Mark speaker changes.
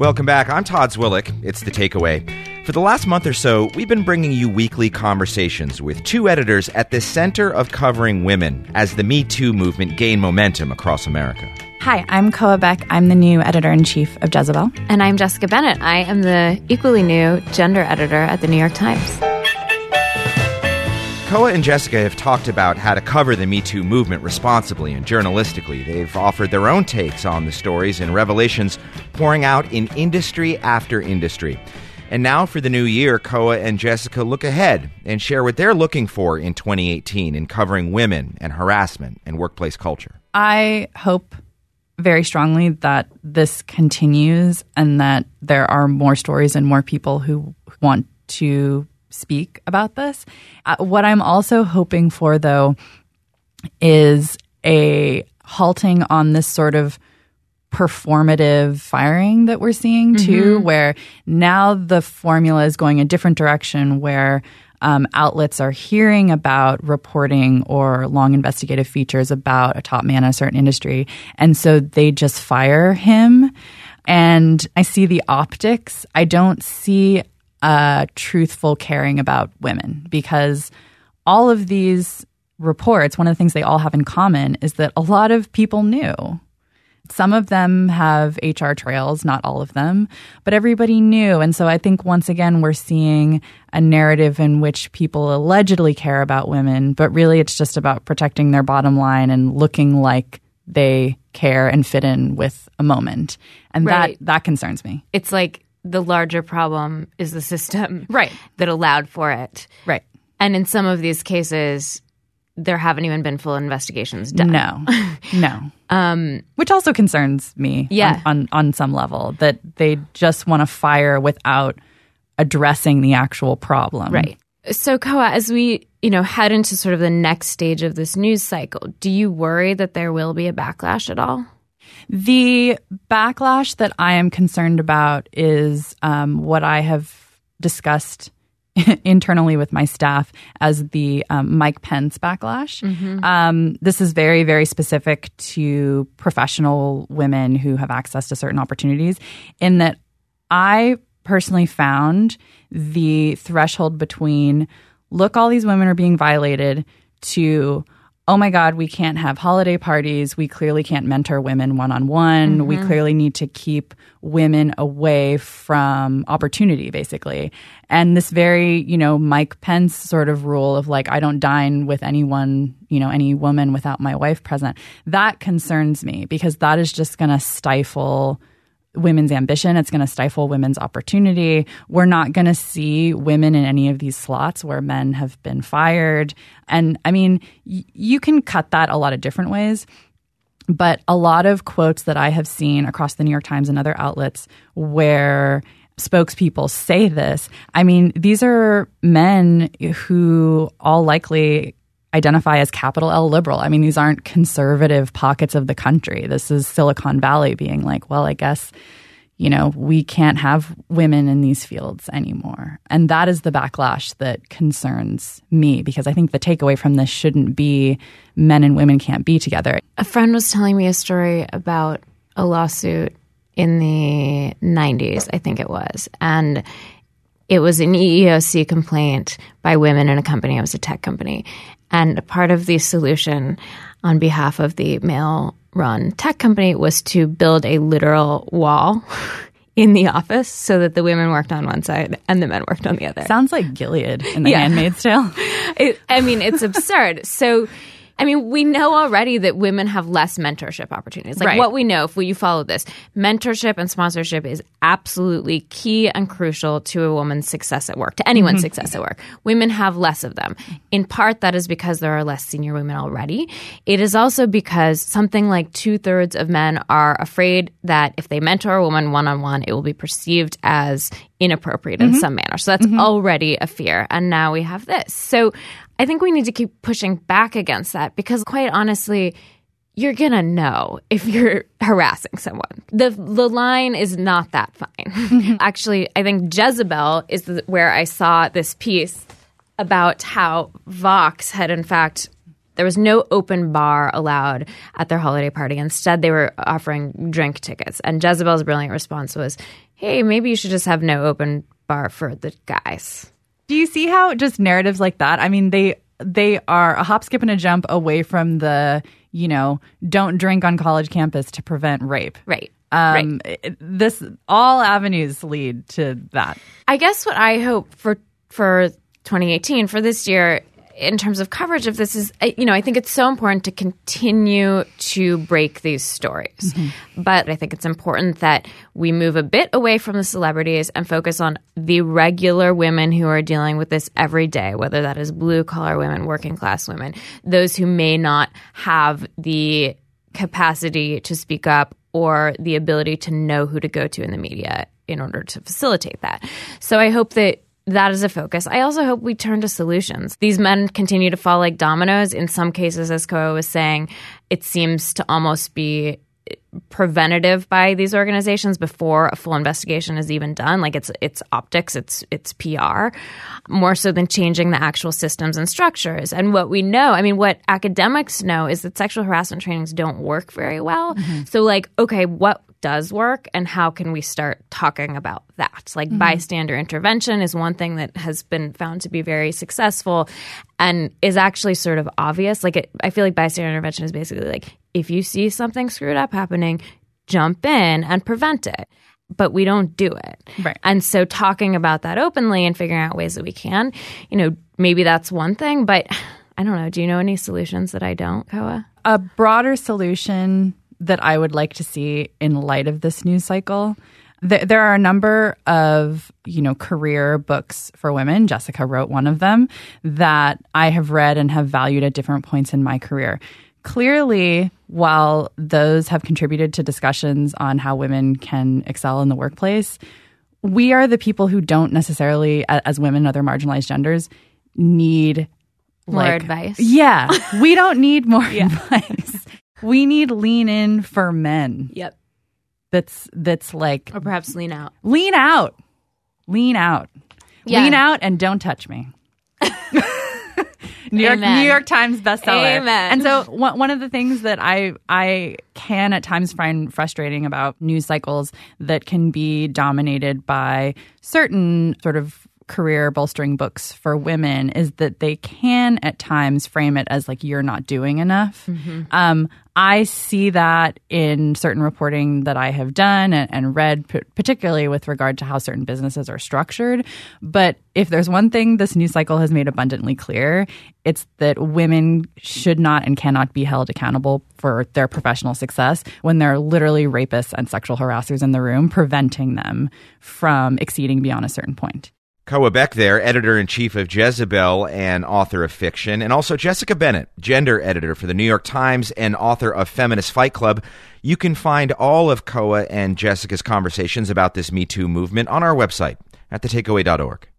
Speaker 1: Welcome back. I'm Todd Zwillich. It's The Takeaway. For the last month or so, we've been bringing you weekly conversations with two editors at the center of covering women as the Me Too movement gained momentum across America.
Speaker 2: Hi, I'm Koa Beck. I'm the new editor in chief of Jezebel.
Speaker 3: And I'm Jessica Bennett. I am the equally new gender editor at the New York Times.
Speaker 1: Koa and Jessica have talked about how to cover the Me Too movement responsibly and journalistically. They've offered their own takes on the stories and revelations pouring out in industry after industry. And now for the new year, Koa and Jessica look ahead and share what they're looking for in 2018 in covering women and harassment and workplace culture.
Speaker 2: I hope very strongly that this continues and that there are more stories and more people who want to speak about this. Uh, what I'm also hoping for, though, is a halting on this sort of performative firing that we're seeing too, mm-hmm. where now the formula is going a different direction where um, outlets are hearing about reporting or long investigative features about a top man in a certain industry. And so they just fire him. And I see the optics. I don't see a truthful caring about women because all of these reports, one of the things they all have in common is that a lot of people knew. Some of them have HR trails, not all of them, but everybody knew. And so I think once again, we're seeing a narrative in which people allegedly care about women, but really it's just about protecting their bottom line and looking like they care and fit in with a moment. And right. that that concerns me.
Speaker 3: It's like the larger problem is the system
Speaker 2: right.
Speaker 3: that allowed for it.
Speaker 2: Right.
Speaker 3: And in some of these cases, there haven't even been full investigations done.
Speaker 2: No, no. um, Which also concerns me
Speaker 3: yeah.
Speaker 2: on, on, on some level that they just want to fire without addressing the actual problem.
Speaker 3: Right. So, Koa, as we you know head into sort of the next stage of this news cycle, do you worry that there will be a backlash at all?
Speaker 2: The backlash that I am concerned about is um, what I have discussed internally with my staff as the um, Mike Pence backlash. Mm-hmm. Um, this is very, very specific to professional women who have access to certain opportunities, in that I personally found the threshold between look, all these women are being violated to oh my God, we can't have holiday parties. We clearly can't mentor women one on one. We mm-hmm. clearly need to keep women away from opportunity, basically. And this very, you know, Mike Pence sort of rule of like, I don't dine with anyone, you know, any woman without my wife present. That concerns me because that is just going to stifle women's ambition. It's going to stifle women's opportunity. We're not going to see women in any of these slots where men have been fired. And I mean, y- you can cut that a lot of different ways. But a lot of quotes that I have seen across the New York Times and other outlets where spokespeople say this. I mean, these are men who all likely identify as capital L liberal. I mean, these aren't conservative pockets of the country. This is Silicon Valley being like, well, I guess, you know, we can't have women in these fields anymore. And that is the backlash that concerns me because I think the takeaway from this shouldn't be men and women can't be together.
Speaker 3: A friend was telling me a story about a lawsuit in the 90s, I think it was. And it was an EEOC complaint by women in a company. It was a tech company. And part of the solution on behalf of the male run tech company was to build a literal wall in the office so that the women worked on one side and the men worked on the other.
Speaker 2: Sounds like Gilead in The yeah. Handmaid's Tale.
Speaker 3: It, I mean, it's absurd. So I mean, we know already that women have less mentorship opportunities. Like
Speaker 2: right.
Speaker 3: what we know, if we, you follow this, mentorship and sponsorship is absolutely key and crucial to a woman's success at work, to anyone's mm-hmm. success at work. Women have less of them. In part, that is because there are less senior women already. It is also because something like two thirds of men are afraid that if they mentor a woman one on one, it will be perceived as inappropriate mm-hmm. in some manner. So that's mm-hmm. already a fear. And now we have this. So I think we need to keep pushing back against that because, quite honestly, you're gonna know if you're harassing someone. The the line is not that fine. Mm-hmm. Actually, I think Jezebel is the, where I saw this piece about how Vox had in fact There was no open bar allowed at their holiday party. Instead, they were offering drink tickets. And Jezebel's brilliant response was, hey, maybe you should just have no open bar for the guys.
Speaker 2: Do you see how just narratives like that? I mean, they they are a hop, skip, and a jump away from the you know don't drink on college campus to prevent rape.
Speaker 3: Right.
Speaker 2: Um,
Speaker 3: right.
Speaker 2: This all avenues lead to that.
Speaker 3: I guess what I hope for for 2018 for this year in terms of coverage of this is you know I think it's so important to continue to break these stories. Mm-hmm. But I think it's important that we move a bit away from the celebrities and focus on the regular women who are dealing with this every day, whether that is blue collar women, working class women, those who may not have the capacity to speak up or the ability to know who to go to in the media in order to facilitate that. So I hope that that is a focus. I also hope we turn to solutions. These men continue to fall like dominoes. In some cases, as Koa was saying, it seems to almost be preventative by these organizations before a full investigation is even done like it's it's optics it's it's PR more so than changing the actual systems and structures and what we know I mean what academics know is that sexual harassment trainings don't work very well mm-hmm. so like okay what does work and how can we start talking about that? Like mm-hmm. bystander intervention is one thing that has been found to be very successful and is actually sort of obvious. Like it, i feel like bystander intervention is basically like if you see something screwed up happening jump in and prevent it. But we don't do it.
Speaker 2: Right.
Speaker 3: And so talking about that openly and figuring out ways that we can you know maybe that's one thing but i don't know. Do you know any solutions that i don't koa?
Speaker 2: A broader solution that I would like to see in light of this news cycle. There are a number of, you know, career books for women. Jessica wrote one of them that I have read and have valued at different points in my career. Clearly, while those have contributed to discussions on how women can excel in the workplace, we are the people who don't necessarily, as women, other marginalized genders, need
Speaker 3: more advice.
Speaker 2: Yeah, we don't need more advice. We need lean in for men.
Speaker 3: Yep.
Speaker 2: That's that's like
Speaker 3: or perhaps lean out.
Speaker 2: Lean out. Lean out. Yeah. Lean out and don't touch me. New York, New York Times bestseller.
Speaker 3: Amen.
Speaker 2: And so one, one of the things that I I can at times find frustrating about news cycles that can be dominated by certain sort of career bolstering books for women is that they can at times frame it as like you're not doing enough. Mm-hmm. Um, I see that in certain reporting that I have done and, and read, p- particularly with regard to how certain businesses are structured. But if there's one thing this news cycle has made abundantly clear, it's that women should not and cannot be held accountable for their professional success when there are literally rapists and sexual harassers in the room, preventing them from exceeding beyond a certain point.
Speaker 1: Koa Beck there, editor in chief of Jezebel and author of fiction, and also Jessica Bennett, gender editor for the New York Times and author of Feminist Fight Club. You can find all of Koa and Jessica's conversations about this Me Too movement on our website at thetakeaway.org.